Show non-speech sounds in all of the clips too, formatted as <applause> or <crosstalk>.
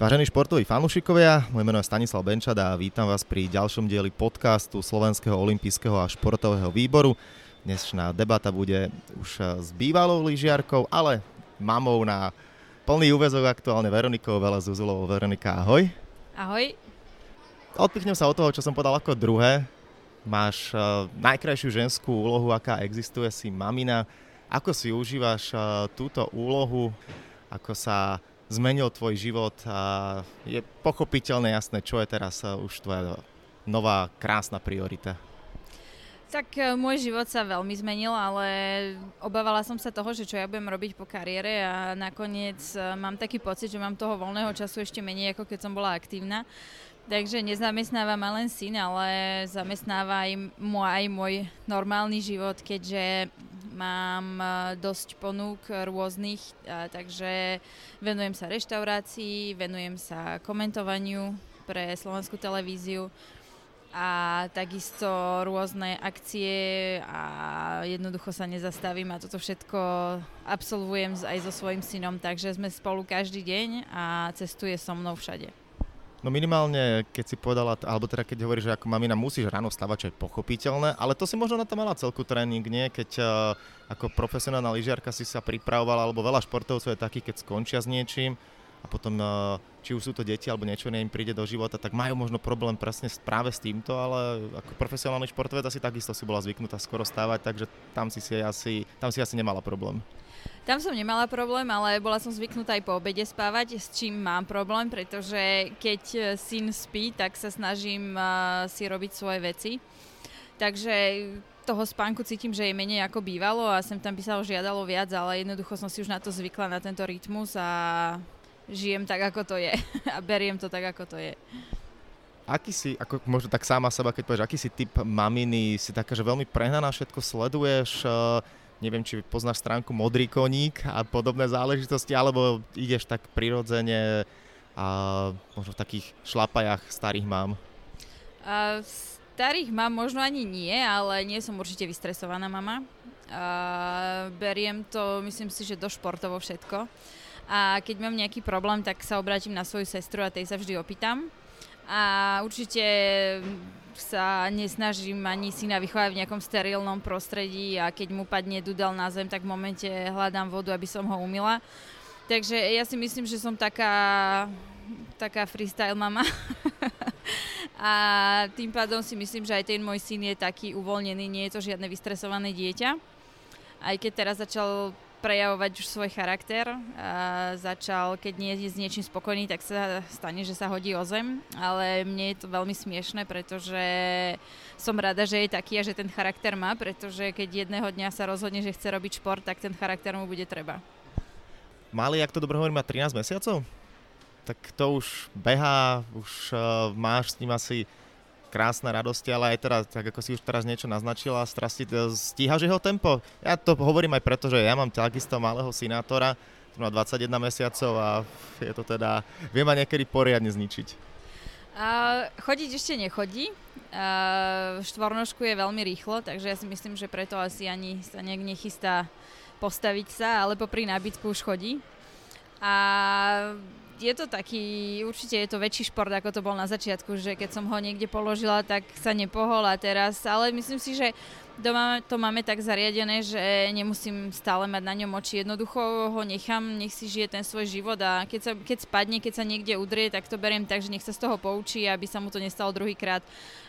Vážení športoví fanúšikovia, moje meno je Stanislav Benčada a vítam vás pri ďalšom dieli podcastu Slovenského olympijského a športového výboru. Dnešná debata bude už s bývalou lyžiarkou, ale mamou na plný úvezok aktuálne Veronikou Vele Zuzulovou. Veronika, ahoj. Ahoj. Odpichnem sa od toho, čo som podal ako druhé. Máš uh, najkrajšiu ženskú úlohu, aká existuje, si mamina. Ako si užívaš uh, túto úlohu? Ako sa zmenil tvoj život a je pochopiteľné jasné, čo je teraz eh, už tvoja nová krásna priorita. Tak eh, môj život sa veľmi zmenil, ale obávala som sa toho, že čo ja budem robiť po kariére a nakoniec eh, mám taký pocit, že mám toho voľného času ešte menej, ako keď som bola aktívna. Takže nezamestnáva ma len syn, ale zamestnáva aj môj, aj môj normálny život, keďže mám e, dosť ponúk rôznych, takže venujem sa reštaurácii, venujem sa komentovaniu pre slovenskú televíziu a takisto rôzne akcie a jednoducho sa nezastavím a toto všetko absolvujem aj so svojím synom, takže sme spolu každý deň a cestuje so mnou všade. No minimálne, keď si povedala, alebo teda keď hovoríš, že ako mamina musíš ráno stavať, čo je pochopiteľné, ale to si možno na to mala celku tréning, nie? Keď uh, ako profesionálna lyžiarka si sa pripravovala, alebo veľa športovcov je takých, keď skončia s niečím a potom, uh, či už sú to deti, alebo niečo im príde do života, tak majú možno problém presne práve s týmto, ale ako profesionálny športovec asi takisto si bola zvyknutá skoro stávať, takže tam si, si asi, tam si asi nemala problém. Tam som nemala problém, ale bola som zvyknutá aj po obede spávať, s čím mám problém, pretože keď e, syn spí, tak sa snažím e, si robiť svoje veci. Takže toho spánku cítim, že je menej ako bývalo a sem tam by sa žiadalo viac, ale jednoducho som si už na to zvykla, na tento rytmus a žijem tak, ako to je <laughs> a beriem to tak, ako to je. Aký si, ako možno tak sama seba, keď povieš, aký si typ maminy, si taká, že veľmi prehnaná všetko sleduješ, uh, neviem, či poznáš stránku Modrý koník a podobné záležitosti, alebo ideš tak prirodzene a možno v takých šlapajach starých mám? Uh, starých mám možno ani nie, ale nie som určite vystresovaná mama. Uh, beriem to, myslím si, že do športovo všetko. A keď mám nejaký problém, tak sa obrátim na svoju sestru a tej sa vždy opýtam. A určite sa nesnažím ani syna vychovať v nejakom sterilnom prostredí a keď mu padne dudel na zem, tak v momente hľadám vodu, aby som ho umila. Takže ja si myslím, že som taká, taká freestyle mama. <laughs> a tým pádom si myslím, že aj ten môj syn je taký uvoľnený, nie je to žiadne vystresované dieťa. Aj keď teraz začal prejavovať už svoj charakter. A začal, keď nie je s niečím spokojný, tak sa stane, že sa hodí o zem, ale mne je to veľmi smiešne, pretože som rada, že je taký a že ten charakter má, pretože keď jedného dňa sa rozhodne, že chce robiť šport, tak ten charakter mu bude treba. Mali, ak to dobre hovorím, má 13 mesiacov? Tak to už behá, už uh, máš s ním asi krásne radosti, ale aj teraz, tak ako si už teraz niečo naznačila, strasti, e, stíhaš jeho tempo? Ja to hovorím aj preto, že ja mám takisto malého synátora, ktorý má 21 mesiacov a je to teda, vie ma niekedy poriadne zničiť. Uh, chodiť ešte nechodí. Uh, štvornožku je veľmi rýchlo, takže ja si myslím, že preto asi ani sa nejak nechystá postaviť sa, ale popri nábytku už chodí. A je to taký, určite je to väčší šport, ako to bol na začiatku, že keď som ho niekde položila, tak sa nepohol a teraz, ale myslím si, že doma to máme tak zariadené, že nemusím stále mať na ňom oči. Jednoducho ho nechám, nech si žije ten svoj život a keď, sa, keď spadne, keď sa niekde udrie, tak to beriem tak, že nech sa z toho poučí, aby sa mu to nestalo druhýkrát.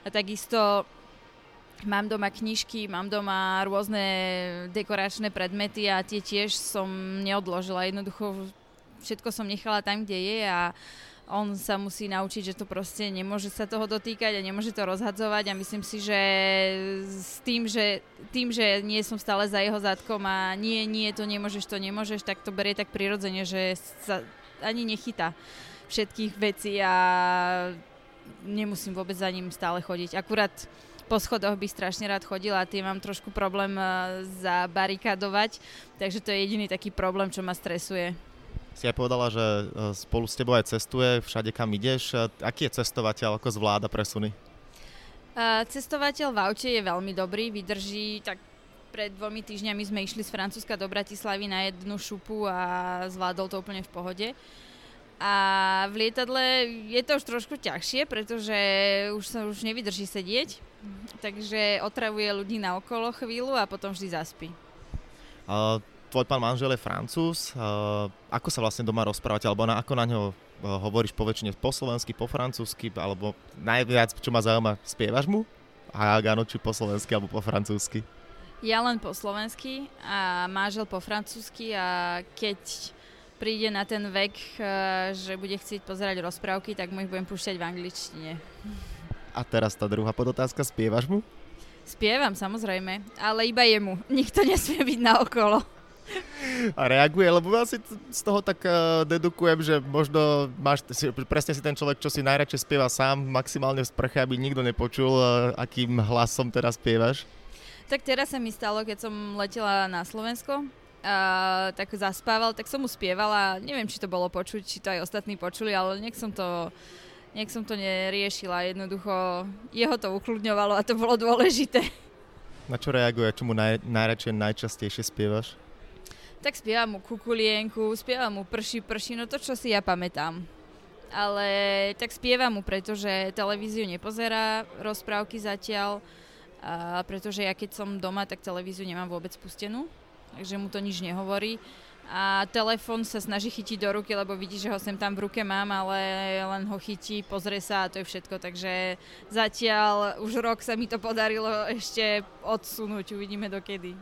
A takisto Mám doma knižky, mám doma rôzne dekoračné predmety a tie tiež som neodložila. Jednoducho všetko som nechala tam, kde je a on sa musí naučiť, že to proste nemôže sa toho dotýkať a nemôže to rozhadzovať a myslím si, že s tým, že, tým, že nie som stále za jeho zadkom a nie, nie, to nemôžeš, to nemôžeš, tak to berie tak prirodzene, že sa ani nechytá všetkých vecí a nemusím vôbec za ním stále chodiť. Akurát po schodoch by strašne rád chodil a tie mám trošku problém eh, zabarikadovať, takže to je jediný taký problém, čo ma stresuje si aj povedala, že e, spolu s tebou aj cestuje, všade kam ideš. E, aký je cestovateľ, ako zvláda presuny? Uh, cestovateľ v aute je veľmi dobrý, vydrží, tak pred dvomi týždňami sme išli z Francúzska do Bratislavy na jednu šupu a zvládol to úplne v pohode. A v lietadle je to už trošku ťažšie, pretože už sa už nevydrží sedieť, takže otravuje ľudí na okolo chvíľu a potom vždy zaspí. Tvoj pán manžel je francúz. Uh, ako sa vlastne doma rozprávate, alebo na, ako na ňo uh, hovoríš po väčšine po slovensky, po francúzsky, alebo najviac, čo ma zaujíma, spievaš mu? A ak áno, či po slovensky alebo po francúzsky? Ja len po slovensky a manžel po francúzsky a keď príde na ten vek, eh, že bude chcieť pozerať rozprávky, tak mu ich budem púšťať v angličtine. A teraz tá druhá podotázka, spievaš mu? Spievam, samozrejme, ale iba jemu. Nikto nesmie byť na okolo. A reaguje, lebo asi z toho tak uh, dedukujem, že možno máš, si, presne si ten človek, čo si najradšej spieva sám, maximálne v sprche, aby nikto nepočul, uh, akým hlasom teraz spievaš. Tak teraz sa mi stalo, keď som letela na Slovensko, uh, tak zaspával, tak som mu spievala. Neviem, či to bolo počuť, či to aj ostatní počuli, ale nech som to, nech som to neriešila. Jednoducho jeho to ukludňovalo a to bolo dôležité. Na čo reaguje? Čo mu naj, najradšej, najčastejšie spievaš? Tak spievam mu kukulienku, spievam mu prší, prší, no to, čo si ja pamätám. Ale tak spievam mu, pretože televíziu nepozerá, rozprávky zatiaľ, a pretože ja keď som doma, tak televíziu nemám vôbec spustenú takže mu to nič nehovorí. A telefón sa snaží chytiť do ruky, lebo vidí, že ho sem tam v ruke mám, ale len ho chytí, pozrie sa a to je všetko. Takže zatiaľ už rok sa mi to podarilo ešte odsunúť, uvidíme dokedy.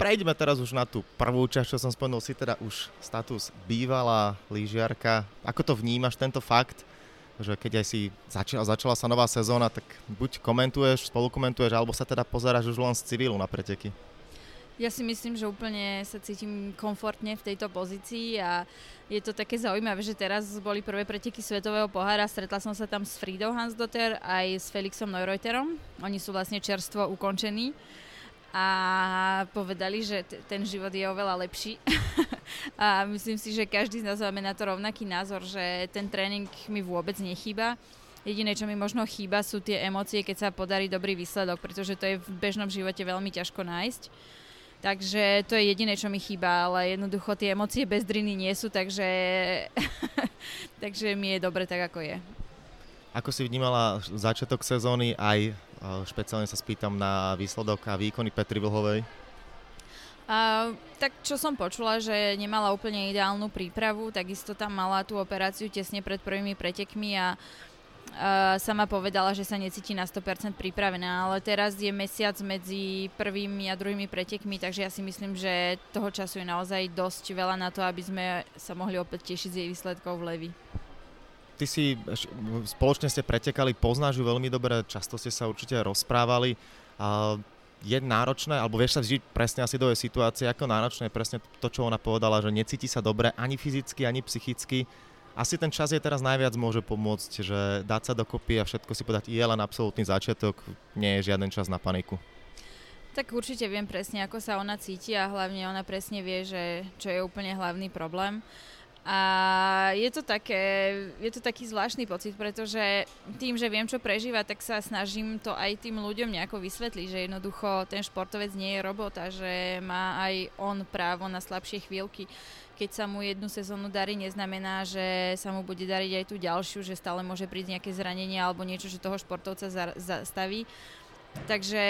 Prejdeme teraz už na tú prvú časť, čo som spomenul, si teda už status bývalá lyžiarka. Ako to vnímaš, tento fakt, že keď aj si začala, začala sa nová sezóna, tak buď komentuješ, spolukomentuješ, alebo sa teda pozeráš už len z civilu na preteky? Ja si myslím, že úplne sa cítim komfortne v tejto pozícii a je to také zaujímavé, že teraz boli prvé preteky Svetového pohára, stretla som sa tam s Fridou Hansdotter aj s Felixom Neureuterom. Oni sú vlastne čerstvo ukončení a povedali, že t- ten život je oveľa lepší. <laughs> a myslím si, že každý z nás máme na to rovnaký názor, že ten tréning mi vôbec nechýba. Jediné, čo mi možno chýba, sú tie emócie, keď sa podarí dobrý výsledok, pretože to je v bežnom živote veľmi ťažko nájsť. Takže to je jediné, čo mi chýba, ale jednoducho tie emócie bez driny nie sú, takže, <laughs> takže mi je dobre tak, ako je. Ako si vnímala začiatok sezóny, aj špeciálne sa spýtam na výsledok a výkony Petri Vlhovej? Uh, tak čo som počula, že nemala úplne ideálnu prípravu, takisto tam mala tú operáciu tesne pred prvými pretekmi a Uh, sama povedala, že sa necíti na 100% pripravená, ale teraz je mesiac medzi prvými a druhými pretekmi, takže ja si myslím, že toho času je naozaj dosť veľa na to, aby sme sa mohli opäť tešiť z jej výsledkov v Levi. Ty si, spoločne ste pretekali, poznáš ju veľmi dobre, často ste sa určite rozprávali. Uh, je náročné, alebo vieš sa vžiť presne asi do jej situácie, ako náročné je presne to, čo ona povedala, že necíti sa dobre ani fyzicky, ani psychicky asi ten čas je teraz najviac môže pomôcť, že dať sa dokopy a všetko si podať je len absolútny začiatok, nie je žiaden čas na paniku. Tak určite viem presne, ako sa ona cíti a hlavne ona presne vie, že čo je úplne hlavný problém. A je to, také, je to taký zvláštny pocit, pretože tým, že viem, čo prežíva, tak sa snažím to aj tým ľuďom nejako vysvetliť, že jednoducho ten športovec nie je robota, že má aj on právo na slabšie chvíľky keď sa mu jednu sezónu darí, neznamená, že sa mu bude dariť aj tú ďalšiu, že stále môže prísť nejaké zranenie alebo niečo, že toho športovca zastaví. Takže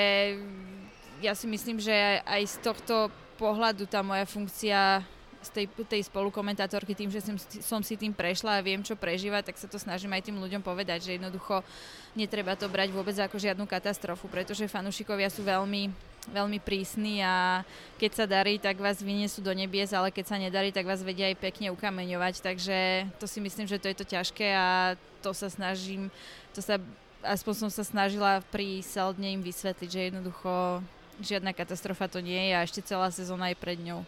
ja si myslím, že aj z tohto pohľadu tá moja funkcia z tej, tej spolukomentátorky tým, že som, som si tým prešla a viem, čo prežíva, tak sa to snažím aj tým ľuďom povedať, že jednoducho netreba to brať vôbec ako žiadnu katastrofu, pretože fanúšikovia sú veľmi veľmi prísni a keď sa darí, tak vás vyniesú do nebies, ale keď sa nedarí, tak vás vedia aj pekne ukameňovať. Takže to si myslím, že to je to ťažké a to sa snažím, to sa, aspoň som sa snažila pri Seldne im vysvetliť, že jednoducho žiadna katastrofa to nie je a ešte celá sezóna je pred ňou.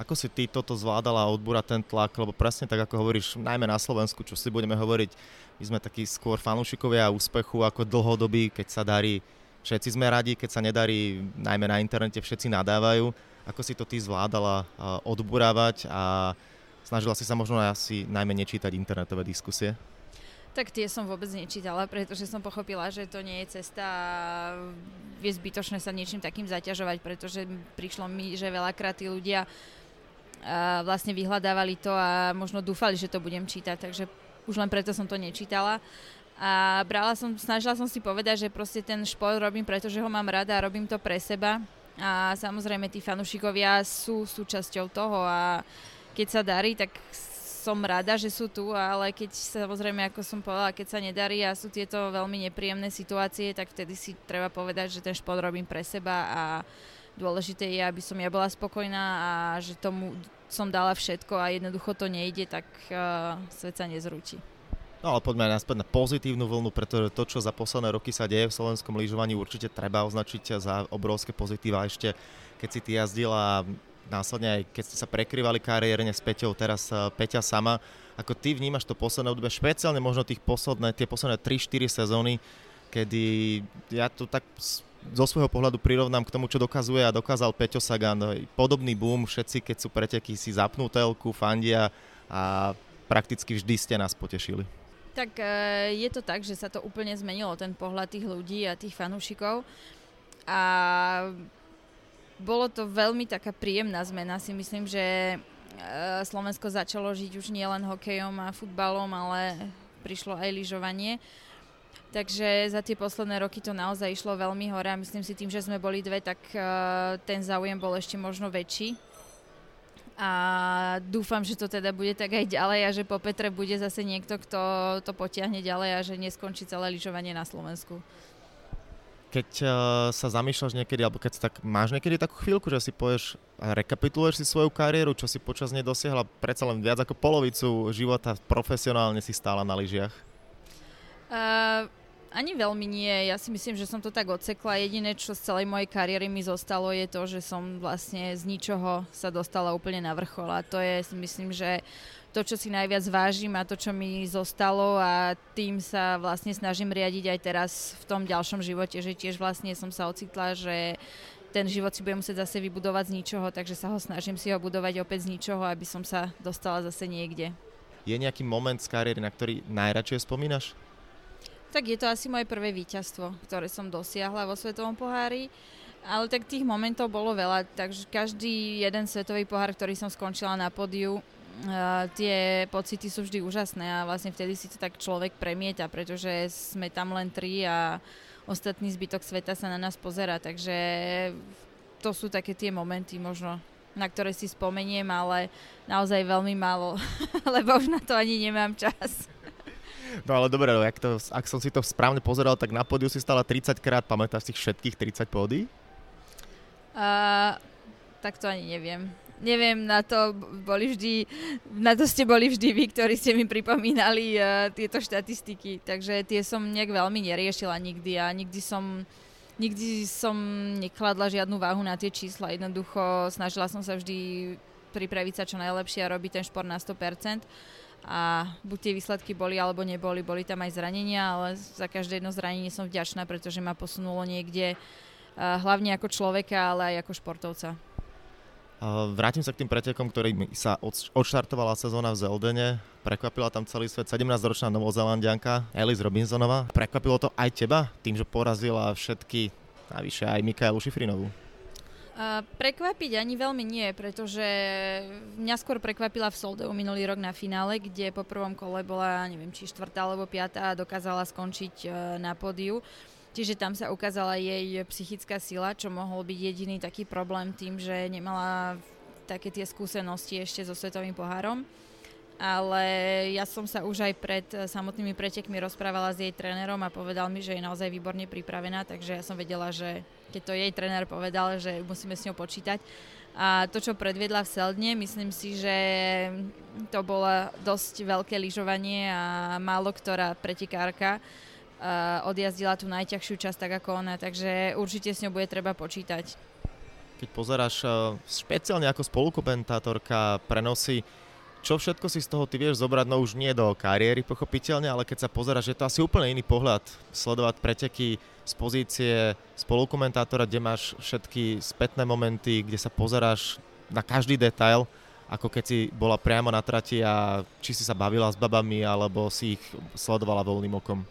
Ako si ty toto zvládala odbúrať ten tlak, lebo presne tak ako hovoríš, najmä na Slovensku, čo si budeme hovoriť, my sme takí skôr fanúšikovia úspechu ako dlhodobí, keď sa darí Všetci sme radi, keď sa nedarí, najmä na internete všetci nadávajú. Ako si to ty zvládala odburávať a snažila si sa možno asi najmä nečítať internetové diskusie? Tak tie som vôbec nečítala, pretože som pochopila, že to nie je cesta a je zbytočné sa niečím takým zaťažovať, pretože prišlo mi, že veľakrát tí ľudia a vlastne vyhľadávali to a možno dúfali, že to budem čítať, takže už len preto som to nečítala. A brala som, snažila som si povedať, že proste ten šport robím, pretože ho mám rada a robím to pre seba. A samozrejme tí fanúšikovia sú súčasťou toho a keď sa darí, tak som rada, že sú tu, ale keď samozrejme, ako som povedala, keď sa nedarí a sú tieto veľmi nepríjemné situácie, tak vtedy si treba povedať, že ten šport robím pre seba a dôležité je, aby som ja bola spokojná a že tomu som dala všetko a jednoducho to nejde, tak uh, svet sa nezrúti. No ale poďme naspäť na pozitívnu vlnu, pretože to, čo za posledné roky sa deje v slovenskom lyžovaní, určite treba označiť za obrovské pozitíva. Ešte keď si ty jazdila následne aj keď ste sa prekrývali kariérne s Peťou, teraz uh, Peťa sama, ako ty vnímaš to posledné obdobie, špeciálne možno tých posledné, tie posledné 3-4 sezóny, kedy ja to tak zo svojho pohľadu prirovnám k tomu, čo dokazuje a dokázal Peťo Sagan. Podobný boom, všetci, keď sú preteky, si zapnú telku, fandia a prakticky vždy ste nás potešili. Tak e, je to tak, že sa to úplne zmenilo, ten pohľad tých ľudí a tých fanúšikov. A bolo to veľmi taká príjemná zmena. Si myslím, že e, Slovensko začalo žiť už nielen hokejom a futbalom, ale prišlo aj lyžovanie. Takže za tie posledné roky to naozaj išlo veľmi hore a myslím si tým, že sme boli dve, tak uh, ten záujem bol ešte možno väčší. A dúfam, že to teda bude tak aj ďalej a že po Petre bude zase niekto, kto to potiahne ďalej a že neskončí celé lyžovanie na Slovensku. Keď uh, sa zamýšľaš niekedy, alebo keď tak máš niekedy takú chvíľku, že si povieš, rekapituluješ si svoju kariéru, čo si počas nej dosiahla, predsa len viac ako polovicu života profesionálne si stála na lyžiach? Uh, ani veľmi nie. Ja si myslím, že som to tak odsekla. Jediné, čo z celej mojej kariéry mi zostalo, je to, že som vlastne z ničoho sa dostala úplne na vrchol. A to je, si myslím, že to, čo si najviac vážim a to, čo mi zostalo a tým sa vlastne snažím riadiť aj teraz v tom ďalšom živote, že tiež vlastne som sa ocitla, že ten život si budem musieť zase vybudovať z ničoho, takže sa ho snažím si ho budovať opäť z ničoho, aby som sa dostala zase niekde. Je nejaký moment z kariéry, na ktorý najradšej spomínaš? Tak je to asi moje prvé víťazstvo, ktoré som dosiahla vo Svetovom pohári. Ale tak tých momentov bolo veľa, takže každý jeden svetový pohár, ktorý som skončila na podiu, tie pocity sú vždy úžasné a vlastne vtedy si to tak človek premieta, pretože sme tam len tri a ostatný zbytok sveta sa na nás pozera, takže to sú také tie momenty možno, na ktoré si spomeniem, ale naozaj veľmi málo, <laughs> lebo už na to ani nemám čas. No ale dobre, no, to, ak som si to správne pozeral, tak na pódiu si stala 30 krát, pamätáš si všetkých 30 pódy? Uh, tak to ani neviem. Neviem, na to boli vždy, na to ste boli vždy vy, ktorí ste mi pripomínali uh, tieto štatistiky, takže tie som nejak veľmi neriešila nikdy a nikdy som nikdy som nekladla žiadnu váhu na tie čísla, jednoducho snažila som sa vždy pripraviť sa čo najlepšie a robiť ten šport na 100% a buď tie výsledky boli alebo neboli, boli tam aj zranenia, ale za každé jedno zranenie som vďačná, pretože ma posunulo niekde hlavne ako človeka, ale aj ako športovca. Vrátim sa k tým pretekom, ktorými sa odštartovala sezóna v Zeldene. Prekvapila tam celý svet 17-ročná novozelandianka Alice Robinsonová. Prekvapilo to aj teba tým, že porazila všetky, navyše aj Mikaelu Šifrinovú? Prekvapiť ani veľmi nie, pretože mňa skôr prekvapila v Soldeu minulý rok na finále, kde po prvom kole bola, neviem, či štvrtá alebo piatá a dokázala skončiť uh, na pódiu. Čiže tam sa ukázala jej psychická sila, čo mohol byť jediný taký problém tým, že nemala také tie skúsenosti ešte so svetovým pohárom ale ja som sa už aj pred eh, samotnými pretekmi rozprávala s jej trénerom a povedal mi, že je naozaj výborne pripravená, takže ja som vedela, že keď to jej tréner povedal, že musíme s ňou počítať. A to, čo predviedla v Seldne, myslím si, že to bolo dosť veľké lyžovanie a málo ktorá pretekárka uh, odjazdila tú najťažšiu časť tak ako ona, takže určite s ňou bude treba počítať. Keď pozeráš uh, špeciálne ako spolukomentátorka prenosy čo všetko si z toho ty vieš zobrať, no už nie do kariéry pochopiteľne, ale keď sa pozeráš, je to asi úplne iný pohľad sledovať preteky z pozície spolukomentátora, kde máš všetky spätné momenty, kde sa pozeráš na každý detail, ako keď si bola priamo na trati a či si sa bavila s babami, alebo si ich sledovala voľným okom.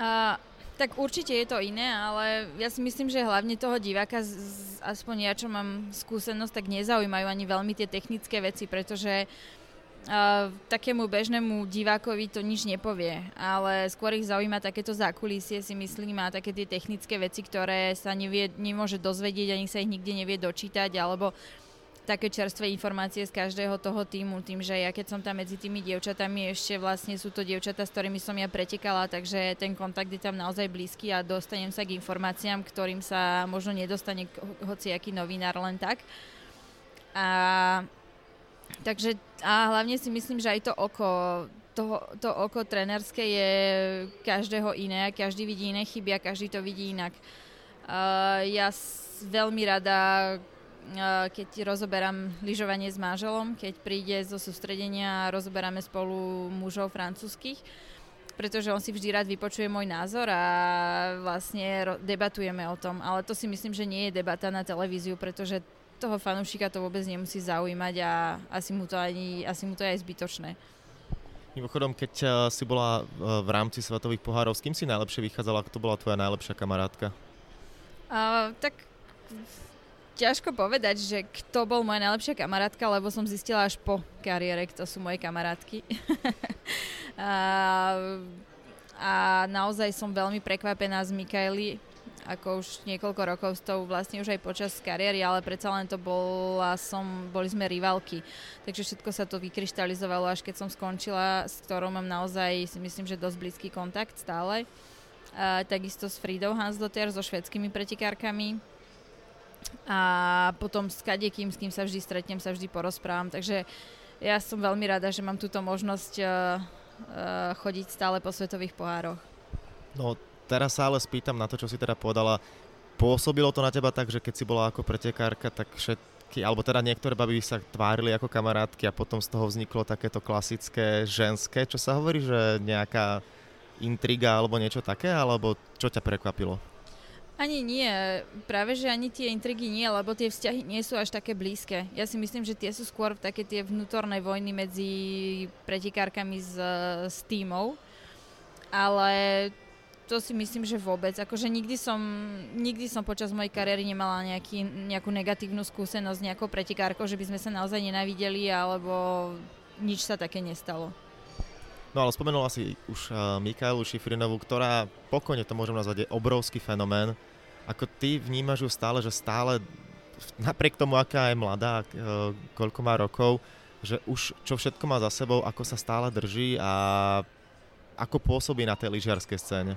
Uh, Tak určite je to iné, ale ja si myslím, že hlavne toho diváka, z, z, aspoň ja, čo mám skúsenosť, tak nezaujímajú ani veľmi tie technické veci, pretože uh, takému bežnému divákovi to nič nepovie, ale skôr ich zaujíma takéto zákulisie, si myslím, a také tie technické veci, ktoré sa nevie, nemôže dozvedieť, ani sa ich nikde nevie dočítať, alebo také čerstvé informácie z každého toho týmu, tým, že ja keď som tam medzi tými dievčatami, ešte vlastne sú to dievčatá, s ktorými som ja pretekala, takže ten kontakt je tam naozaj blízky a dostanem sa k informáciám, ktorým sa možno nedostane hoci aký novinár len tak. A takže a hlavne si myslím, že aj to oko to, to oko trenerské je každého iné, každý vidí iné chyby a každý to vidí inak. Uh, ja veľmi rada keď rozoberám lyžovanie s manželom, keď príde zo sústredenia a rozoberáme spolu mužov francúzskych, pretože on si vždy rád vypočuje môj názor a vlastne debatujeme o tom. Ale to si myslím, že nie je debata na televíziu, pretože toho fanúšika to vôbec nemusí zaujímať a asi mu to, ani, asi mu to je aj zbytočné. Mimochodom, keď eh, si bola eh, v rámci svetových pohárov, s kým si najlepšie vychádzala? Kto bola tvoja najlepšia kamarátka? Uh, tak ťažko povedať, že kto bol moja najlepšia kamarátka, lebo som zistila až po kariére, kto sú moje kamarátky. <laughs> a, a naozaj som veľmi prekvapená z Mikaeli, ako už niekoľko rokov s tou vlastne už aj počas kariéry, ale predsa len to bola som, boli sme rivalky. Takže všetko sa to vykryštalizovalo, až keď som skončila, s ktorou mám naozaj si myslím, že dosť blízky kontakt stále. A, takisto s Fridou Hansdotter, so švedskými pretekárkami a potom s kadekým, s kým sa vždy stretnem, sa vždy porozprávam. Takže ja som veľmi rada, že mám túto možnosť uh, uh, chodiť stále po svetových pohároch. No teraz sa ale spýtam na to, čo si teda povedala. Pôsobilo to na teba tak, že keď si bola ako pretekárka, tak všetky, alebo teda niektoré baby sa tvárili ako kamarátky a potom z toho vzniklo takéto klasické ženské, čo sa hovorí, že nejaká intriga alebo niečo také, alebo čo ťa prekvapilo? Ani nie, práve že ani tie intrigy nie, lebo tie vzťahy nie sú až také blízke. Ja si myslím, že tie sú skôr také tie vnútorné vojny medzi pretekárkami s, s týmov, ale to si myslím, že vôbec. Akože nikdy som, nikdy som počas mojej kariéry nemala nejaký, nejakú negatívnu skúsenosť s nejakou pretekárkou, že by sme sa naozaj nenávideli, alebo nič sa také nestalo. No ale spomenula si už uh, Mikaelu Šifrinovú, ktorá pokojne to môžem nazvať, je obrovský fenomén ako ty vnímaš ju stále, že stále napriek tomu, aká je mladá, e, koľko má rokov, že už čo všetko má za sebou, ako sa stále drží a ako pôsobí na tej lyžiarskej scéne?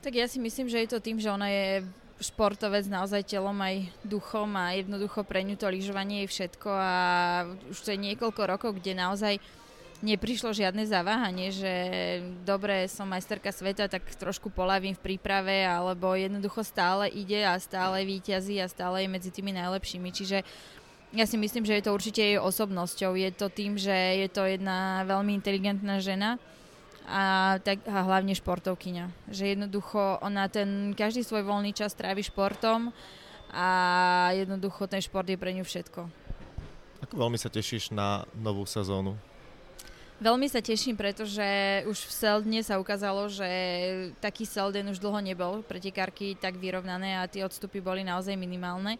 Tak ja si myslím, že je to tým, že ona je športovec naozaj telom aj duchom a jednoducho pre ňu to lyžovanie je všetko a už to je niekoľko rokov, kde naozaj uh, neprišlo žiadne zaváhanie, že dobre, som majsterka sveta, tak trošku polavím v príprave, alebo jednoducho stále ide a stále výťazí a stále je medzi tými najlepšími. Čiže ja si myslím, že je to určite jej osobnosťou. Je to tým, že je to jedna veľmi inteligentná žena a, tak, a hlavne športovkyňa. Že jednoducho ona ten každý svoj voľný čas trávi športom a jednoducho ten šport je pre ňu všetko. Ako veľmi sa tešíš na novú sezónu? Veľmi sa teším, pretože už v Seldne sa ukázalo, že taký Selden už dlho nebol, pretekárky tak vyrovnané a tie odstupy boli naozaj minimálne.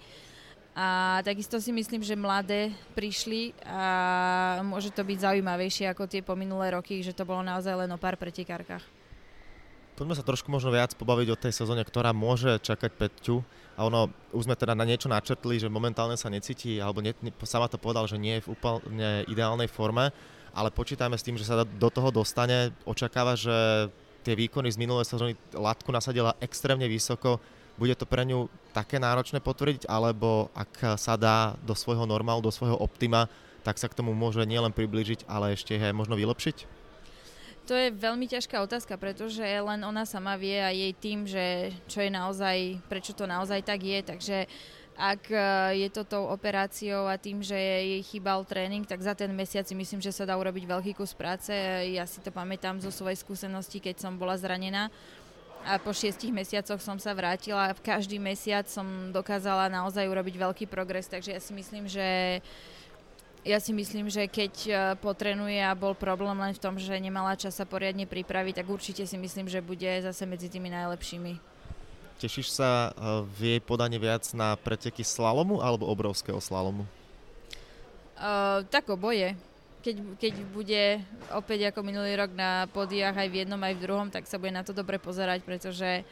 A takisto si myslím, že mladé prišli a môže to byť zaujímavejšie ako tie pominulé roky, že to bolo naozaj len o pár pretekárkach. Poďme sa trošku možno viac pobaviť o tej sezóne, ktorá môže čakať Peťu. A ono, už sme teda na niečo načrtli, že momentálne sa necíti, alebo ne, sama to povedal, že nie je v úplne ideálnej forme ale počítame s tým, že sa do toho dostane. Očakáva, že tie výkony z minulé sezóny latku nasadila extrémne vysoko. Bude to pre ňu také náročné potvrdiť, alebo ak sa dá do svojho normálu, do svojho optima, tak sa k tomu môže nielen priblížiť, ale ešte aj možno vylepšiť? To je veľmi ťažká otázka, pretože len ona sama vie a jej tým, že čo je naozaj, prečo to naozaj tak je, takže uh, ak e, je to tou operáciou a tým, že jej chýbal tréning, tak za ten mesiac si myslím, že sa dá urobiť veľký kus práce. Ja si to pamätám zo svojej skúsenosti, keď som bola zranená a po šiestich mesiacoch som sa vrátila a každý mesiac som dokázala naozaj urobiť veľký progres, takže ja si myslím, že Ja si myslím, že keď uh, potrenuje a bol problém len v tom, že nemala čas sa poriadne pripraviť, tak určite si myslím, že bude zase medzi tými najlepšími. Tešíš sa uh, v jej podanie viac na preteky slalomu alebo obrovského slalomu? Uh, tak oboje keď, keď bude opäť ako minulý rok na podiach aj v jednom, aj v druhom, tak sa bude na to dobre pozerať, pretože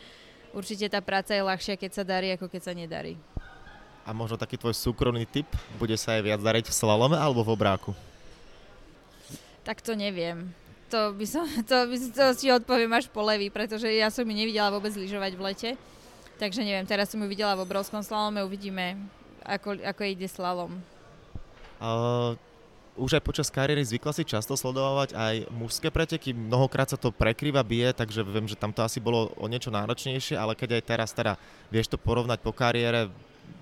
určite tá práca je ľahšia, keď sa darí, ako keď sa nedarí. A možno taký tvoj súkromný typ, bude sa aj viac dariť v slalome alebo v obráku? Tak to neviem. To by som, <laughs> to, by, to si odpoviem až po levý, pretože ja som ju nevidela vôbec lyžovať v lete. Takže neviem, teraz som ju videla v obrovskom slalome, uvidíme, ako, ako ide slalom. Uh, už aj počas kariéry zvykla si často sledovať aj mužské preteky. Mnohokrát sa to prekrýva, bije, takže viem, že tam to asi bolo o niečo náročnejšie, ale keď aj teraz teda vieš to porovnať po kariére,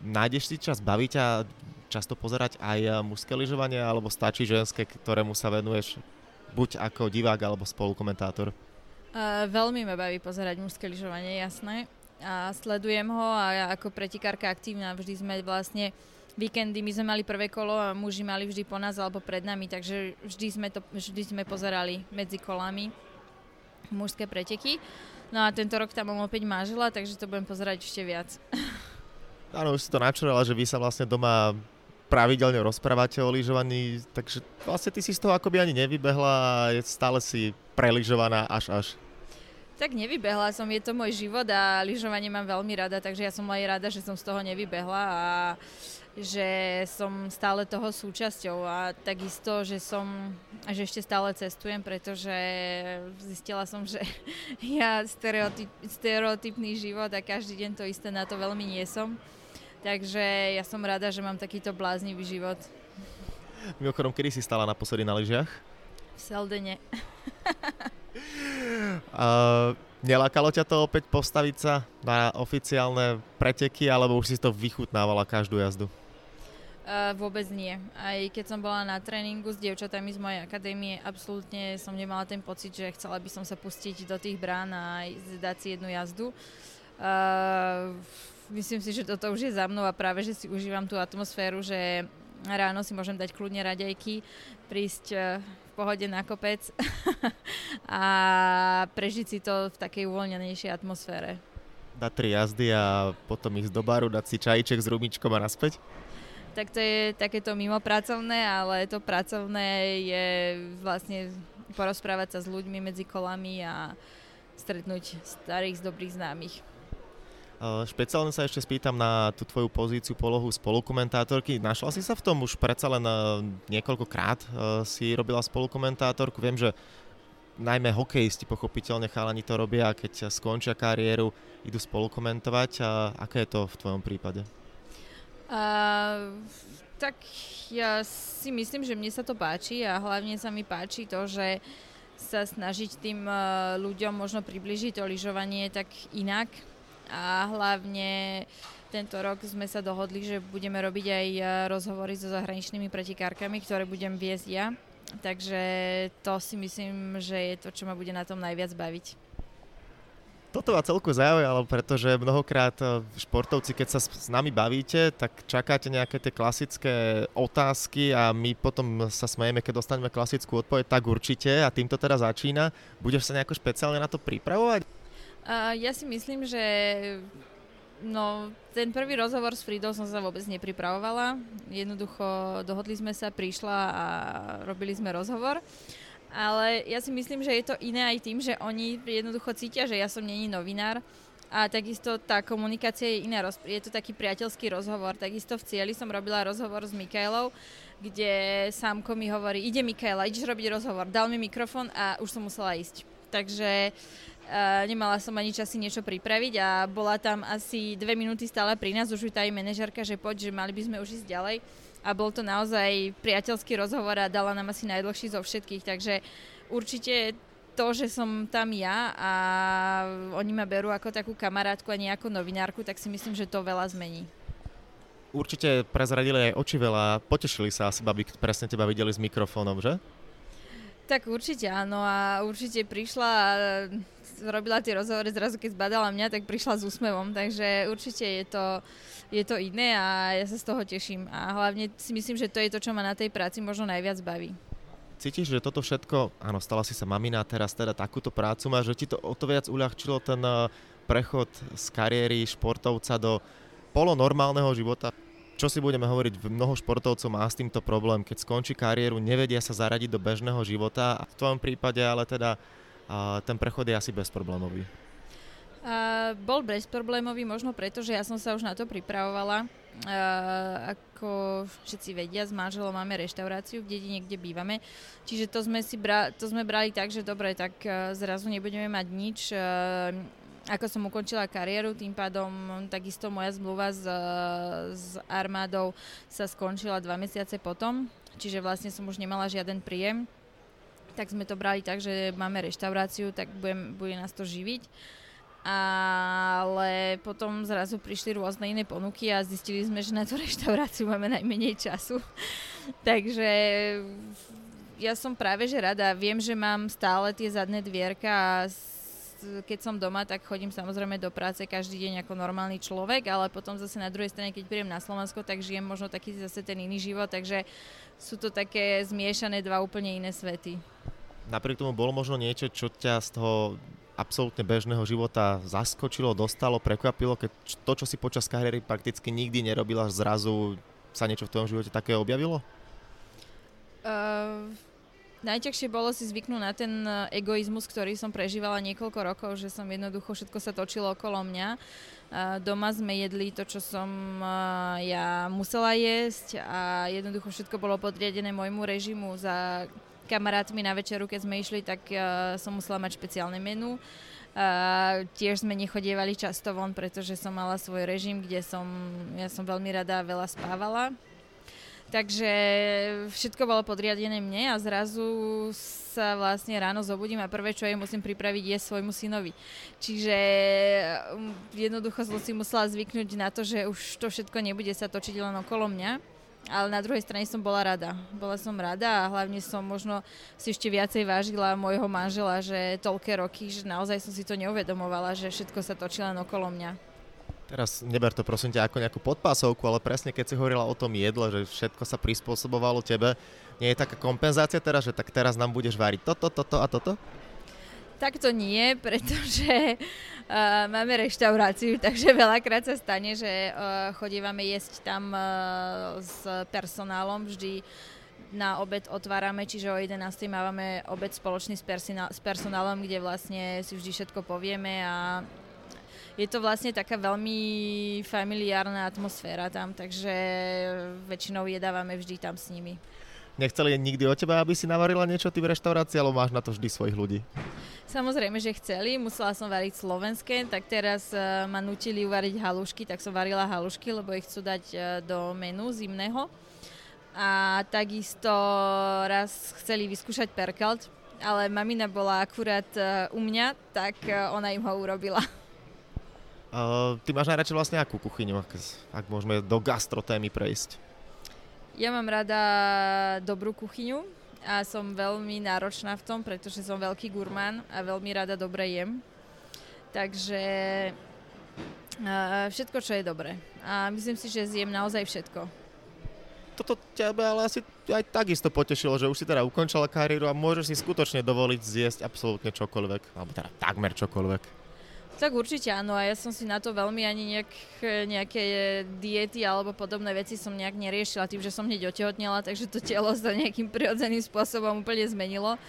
nájdeš si čas, baví ťa často pozerať aj mužské lyžovanie, alebo stačí ženské, ktorému sa venuješ buď ako divák alebo spolukomentátor? Uh, veľmi ma baví pozerať mužské lyžovanie, jasné. A sledujem ho a ako pretikárka aktívna vždy sme vlastne víkendy my sme mali prvé kolo a muži mali vždy po nás alebo pred nami, takže vždy sme, to, vždy sme pozerali medzi kolami mužské preteky. No a tento rok tam mám opäť mážela, takže to budem pozerať ešte viac. Áno, už si to načurala, že vy sa vlastne doma pravidelne rozprávate o lyžovaní, takže vlastne ty si z toho akoby ani nevybehla a stále si preližovaná až až. Tak nevybehla som, je to môj život a lyžovanie mám veľmi rada, takže ja som aj rada, že som z toho nevybehla a že som stále toho súčasťou a takisto, že som, že ešte stále cestujem, pretože zistila som, že <laughs> ja stereotyp, stereotypný život a každý deň to isté na to veľmi nie som. Takže ja som rada, že mám takýto bláznivý život. Mimochodom, kedy si stala naposledy na lyžiach? V Seldene. uh, nelákalo ťa to opäť postaviť sa na oficiálne preteky, alebo už si to vychutnávala každú jazdu? Uh, vôbec nie. Aj keď som bola na tréningu s dievčatami z mojej akadémie, absolútne som nemala ten pocit, že chcela by som sa pustiť do tých brán a dať si jednu jazdu. Uh, myslím si, že toto už je za mnou a práve, že si užívam tú atmosféru, že ráno si môžem dať kľudne raďajky, prísť uh, v pohode na kopec <laughs> a prežiť si to v takej uvoľnenejšej atmosfére. Dať tri jazdy a potom ísť do baru, dať si čajíček s rumičkom a naspäť? tak to je takéto mimo pracovné, ale to pracovné je vlastne porozprávať sa s ľuďmi medzi kolami a stretnúť starých z dobrých známych. Špeciálne sa ešte spýtam na tú tvoju pozíciu, polohu spolukomentátorky. Našla si sa v tom už predsa len niekoľkokrát si robila spolukomentátorku. Viem, že najmä hokejisti pochopiteľne chalani to robia, keď skončia kariéru, idú spolukomentovať. A aké je to v tvojom prípade? Uh, tak ja si myslím, že mne sa to páči a hlavne sa mi páči to, že sa snažiť tým ľuďom možno približiť to lyžovanie tak inak a hlavne tento rok sme sa dohodli, že budeme robiť aj uh, rozhovory so zahraničnými pretekárkami, ktoré budem viesť ja. Takže to si myslím, že je to, čo ma bude na tom najviac baviť. Toto ma celku zaujalo, pretože mnohokrát eh, športovci, keď sa s nami bavíte, tak čakáte nejaké tie klasické otázky a my potom sa smejeme, keď dostaneme klasickú odpoveď, tak určite a týmto teda začína. Budeš sa nejako špeciálne na to pripravovať? Ja si myslím, že no, ten prvý rozhovor s Fridou som sa vôbec nepripravovala. Jednoducho dohodli sme sa, prišla a robili sme rozhovor. Ale ja si myslím, že je to iné aj tým, že oni jednoducho cítia, že ja som není novinár a takisto tá komunikácia je iná. Je to taký priateľský rozhovor. Takisto v cieli som robila rozhovor s Mikaelou, kde sámko mi hovorí, ide Mikaela, ideš robiť rozhovor. Dal mi mikrofón a už som musela ísť. Takže uh, nemala som ani čas niečo pripraviť a bola tam asi dve minúty stále pri nás, už tá aj manažerka, že poď, že mali by sme už ísť ďalej a bol to naozaj priateľský rozhovor a dala nám asi najdlhší zo všetkých, takže určite to, že som tam ja a oni ma berú ako takú kamarátku a nie ako novinárku, tak si myslím, že to veľa zmení. Určite prezradili aj oči veľa, potešili sa asi, babi, presne teba videli s mikrofónom, že? Tak určite áno a určite prišla a robila tie rozhovory zrazu, keď zbadala mňa, tak prišla s úsmevom, takže určite je to, je to iné a ja sa z toho teším a hlavne si myslím, že to je to, čo ma na tej práci možno najviac baví. Cítiš, že toto všetko, áno, stala si sa mamina, teraz teda takúto prácu má, že ti to o to viac uľahčilo ten eh, prechod z kariéry športovca do polonormálneho života? Čo si budeme hovoriť, mnoho športovcov má s týmto problém, keď skončí kariéru, nevedia sa zaradiť do bežného života a v tvojom prípade ale teda a ten prechod je asi bezproblémový. Uh, bol bezproblémový možno preto, že ja som sa už na to pripravovala. Uh, ako všetci vedia, s manželom máme reštauráciu v dedine, kde bývame. Čiže to sme, si bra- to sme brali tak, že dobre, tak uh, zrazu nebudeme mať nič. Uh, ako som ukončila kariéru, tým pádom takisto moja zmluva s, s armádou sa skončila dva mesiace potom, čiže vlastne som už nemala žiaden príjem. Tak sme to brali tak, že máme reštauráciu, tak budem, bude nás to živiť. Ale potom zrazu prišli rôzne iné ponuky a zistili sme, že na tú reštauráciu máme najmenej času. <laughs> Takže ja som práve že rada. Viem, že mám stále tie zadné dvierka a keď som doma, tak chodím samozrejme do práce každý deň ako normálny človek, ale potom zase na druhej strane, keď príjem na Slovensko, tak žijem možno taký zase ten iný život, takže sú to také zmiešané dva úplne iné svety. Napriek tomu bolo možno niečo, čo ťa z toho absolútne bežného života zaskočilo, dostalo, prekvapilo, keď to, čo si počas kariéry prakticky nikdy nerobila, zrazu sa niečo v tvojom živote také objavilo? Uh, Najťažšie bolo si zvyknúť na ten e, egoizmus, ktorý som prežívala niekoľko rokov, že som jednoducho všetko sa točilo okolo mňa. E, doma sme jedli to, čo som e, ja musela jesť a jednoducho všetko bolo podriadené môjmu režimu. Za kamarátmi na večeru, keď sme išli, tak som musela mať špeciálne menu. Uh, tiež sme nechodievali často von, pretože som mala svoj režim, kde som, ja som veľmi rada veľa spávala Takže všetko bolo podriadené mne a zrazu sa vlastne ráno zobudím a prvé, čo je musím pripraviť, je svojmu synovi. Čiže um, jednoducho som si musela zvyknúť na to, že už to všetko nebude sa točiť len okolo mňa. Ale na druhej strane som bola rada. Bola som rada a hlavne som možno si ešte viacej vážila môjho manžela, že toľké roky, že naozaj som si to neuvedomovala, že všetko sa točí len okolo mňa. Teraz neber to prosím ťa ako nejakú podpásovku, ale presne keď si hovorila o tom jedle, že všetko sa prispôsobovalo tebe, nie je taká kompenzácia teraz, že tak teraz nám budeš váriť toto, toto a toto? Tak to nie, pretože uh, máme reštauráciu, <laughs> takže veľakrát sa stane, že uh, chodívame jesť tam uh, s personálom vždy na obed otvárame, čiže o 11. máme obed spoločný s, s personálom, kde vlastne si vždy všetko povieme a je to vlastne taká veľmi familiárna atmosféra tam, takže väčšinou jedávame vždy tam s nimi. Nechceli nikdy o teba, aby si navarila niečo ty v reštaurácii, alebo máš na to vždy svojich ľudí? Samozrejme, že chceli. Musela som variť slovenské, tak teraz uh, ma nutili uvariť halušky, tak som varila halušky, lebo ich chcú dať uh, do menu zimného. A takisto raz chceli vyskúšať perkalt, ale mamina bola akurát uh, u mňa, tak ona im ho urobila. <laughs> Uh, ty máš najradšej vlastne akú kuchyňu, ak, ak môžeme do gastrotémy prejsť? Ja mám rada dobrú kuchyňu a som veľmi náročná v tom, pretože som veľký gurmán a veľmi rada dobre jem. Takže uh, všetko, čo je dobré. A myslím si, že zjem naozaj všetko. Toto ťa ale asi aj takisto potešilo, že už si teda ukončila kariéru a môžeš si skutočne dovoliť zjesť absolútne čokoľvek, alebo teda takmer čokoľvek. Tak určite áno a ja som si na to veľmi ani nejak, nejaké diety alebo podobné veci som nejak neriešila tým, že som hneď otehotnela, takže to telo sa nejakým prirodzeným spôsobom úplne zmenilo.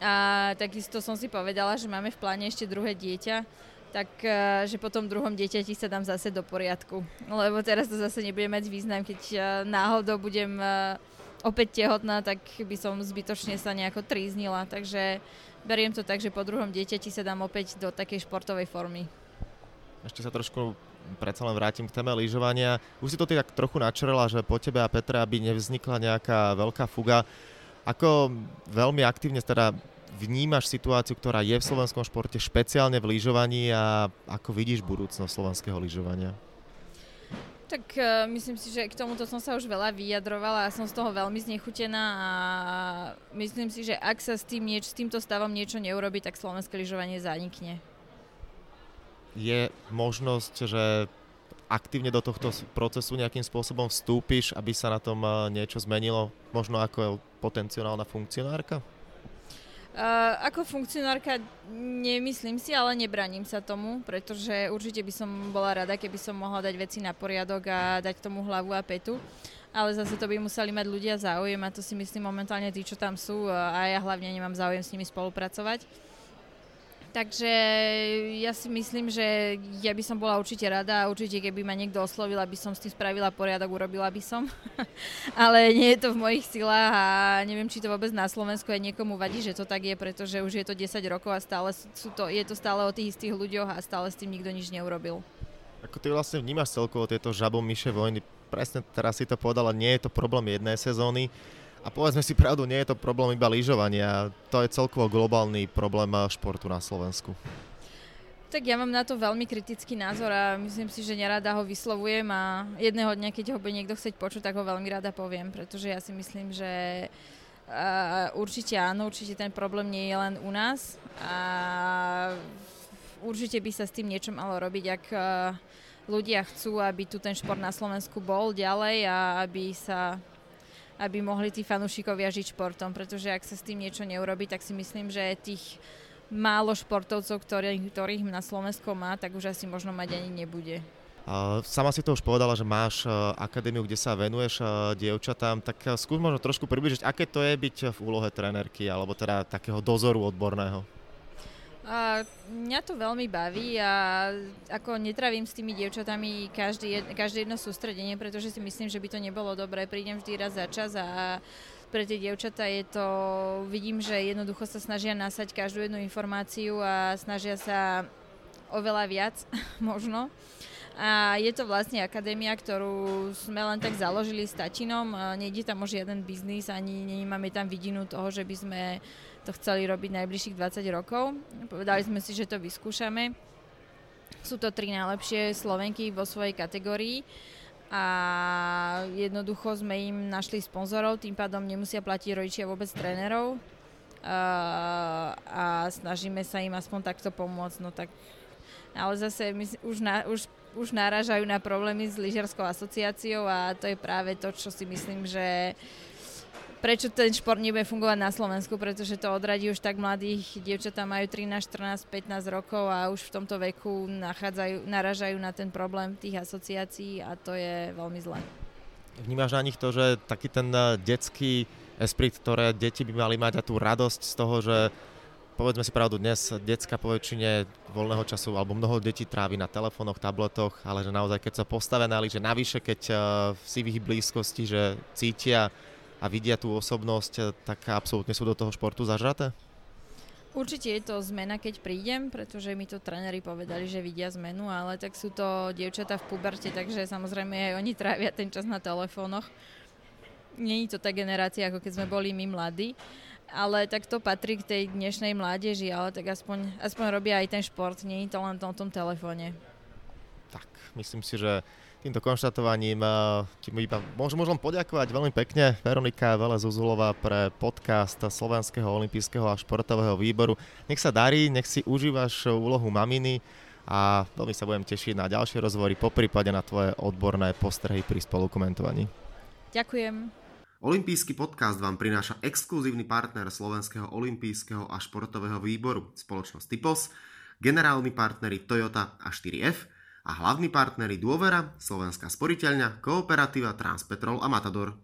A takisto som si povedala, že máme v pláne ešte druhé dieťa, tak e, že po tom druhom dieťati sa dám zase do poriadku. Lebo teraz to zase nebude mať význam, keď e, náhodou budem e, opäť tehotná, tak by som zbytočne sa nejako tríznila. Takže beriem to tak, že po druhom dieťati sa dám opäť do takej športovej formy. Ešte sa trošku predsa len vrátim k téme lyžovania. Už si to ty tak trochu načrela, že po tebe a Petre, aby nevznikla nejaká veľká fuga. Ako veľmi aktívne teda vnímaš situáciu, ktorá je v slovenskom športe, špeciálne v lyžovaní a ako vidíš budúcnosť slovenského lyžovania? Tak uh, myslím si, že k tomuto som sa už veľa vyjadrovala a som z toho veľmi znechutená a myslím si, že ak sa s, tým nieč, s týmto stavom niečo neurobi, tak slovenské lyžovanie zanikne. Je možnosť, že aktívne do tohto procesu nejakým spôsobom vstúpiš, aby sa na tom niečo zmenilo, možno ako potenciálna funkcionárka? Uh, ako funkcionárka nemyslím si, ale nebraním sa tomu, pretože určite by som bola rada, keby som mohla dať veci na poriadok a dať tomu hlavu a petu. Ale zase to by museli mať ľudia záujem a to si myslím momentálne tí, čo tam sú a ja hlavne nemám záujem s nimi spolupracovať. Takže ja si myslím, že ja by som bola určite rada a určite keby ma niekto oslovil, aby som s tým spravila poriadok, urobila by som. <laughs> Ale nie je to v mojich silách a neviem, či to vôbec na Slovensku aj niekomu vadí, že to tak je, pretože už je to 10 rokov a stále sú to, je to stále o tých istých ľuďoch a stále s tým nikto nič neurobil. Ako ty vlastne vnímaš celkovo tieto žabom myše vojny? Presne teraz si to povedala, nie je to problém jednej sezóny a povedzme si pravdu, nie je to problém iba lyžovania, to je celkovo globálny problém športu na Slovensku. Tak ja mám na to veľmi kritický názor a myslím si, že nerada ho vyslovujem a jedného dňa, keď ho bude niekto chcieť počuť, tak ho veľmi rada poviem, pretože ja si myslím, že určite áno, určite ten problém nie je len u nás a určite by sa s tým niečo malo robiť, ak ľudia chcú, aby tu ten šport na Slovensku bol ďalej a aby sa aby mohli tí fanúšikovia žiť športom, pretože ak sa s tým niečo neurobi, tak si myslím, že tých málo športovcov, ktorých, ktorých na Slovensko má, tak už asi možno mať ani nebude. Sama si to už povedala, že máš uh, akadémiu, kde sa venuješ uh, dievčatám, tak uh, skús možno trošku približiť, aké to je byť v úlohe trénerky, alebo teda takého dozoru odborného. A mňa to veľmi baví a ako netravím s tými dievčatami každý, každé jedno sústredenie, pretože si myslím, že by to nebolo dobré. Prídem vždy raz za čas a pre tie dievčatá je to, vidím, že jednoducho sa snažia nasať každú jednu informáciu a snažia sa oveľa viac <laughs> možno. A je to vlastne akadémia, ktorú sme len tak založili s tatinom. Nejde tam o žiaden biznis, ani nemáme tam vidinu toho, že by sme to chceli robiť najbližších 20 rokov. Povedali sme si, že to vyskúšame. Sú to tri najlepšie Slovenky vo svojej kategórii a jednoducho sme im našli sponzorov, tým pádom nemusia platiť rodičia vôbec trénerov a snažíme sa im aspoň takto pomôcť. No tak, ale zase my už, na, už, už náražajú na problémy s lyžiarskou asociáciou a to je práve to, čo si myslím, že uh, prečo ten šport nebude fungovať na Slovensku, pretože to odradí už tak mladých, dievčatá majú 13, 14, 15 rokov a už v tomto veku nachádzajú, naražajú na ten problém tých asociácií a to je veľmi zlé. Vnímaš na nich to, že taký ten eh, detský esprit, ktoré deti by mali mať a tú radosť z toho, že povedzme si pravdu, dnes detská po väčšine voľného času alebo mnoho detí trávi na telefónoch, tabletoch, ale že naozaj keď sa postavená, že navyše keď eh, v sivých blízkosti, že cítia a vidia tú osobnosť, eh, tak absolútne sú do toho športu zažraté? Určite je to zmena, keď prídem, pretože mi to tréneri povedali, že vidia zmenu, ale tak sú to dievčatá v puberte, takže samozrejme aj oni trávia ten čas na telefónoch. Není to tá generácia, ako keď sme boli my mladí, ale tak to patrí k tej dnešnej mládeži, ale tak aspoň, aspoň robia aj ten šport, je to len o tom telefóne. Tak, myslím si, že týmto konštatovaním eh, ti iba môžem, môžem poďakovať veľmi pekne Veronika Vele Zuzulová pre podcast Slovenského olympijského a športového výboru. Nech sa darí, nech si užívaš úlohu maminy a veľmi sa budem tešiť na ďalšie rozhovory, po prípade na tvoje odborné postrehy pri spolukomentovaní. Ďakujem. Olympijský podcast vám prináša exkluzívny partner Slovenského olympijského a športového výboru, spoločnosť Typos, generálni partneri Toyota a 4F, a hlavní partnery Dôvera, Slovenská sporiteľňa, Kooperativa, Transpetrol a Matador.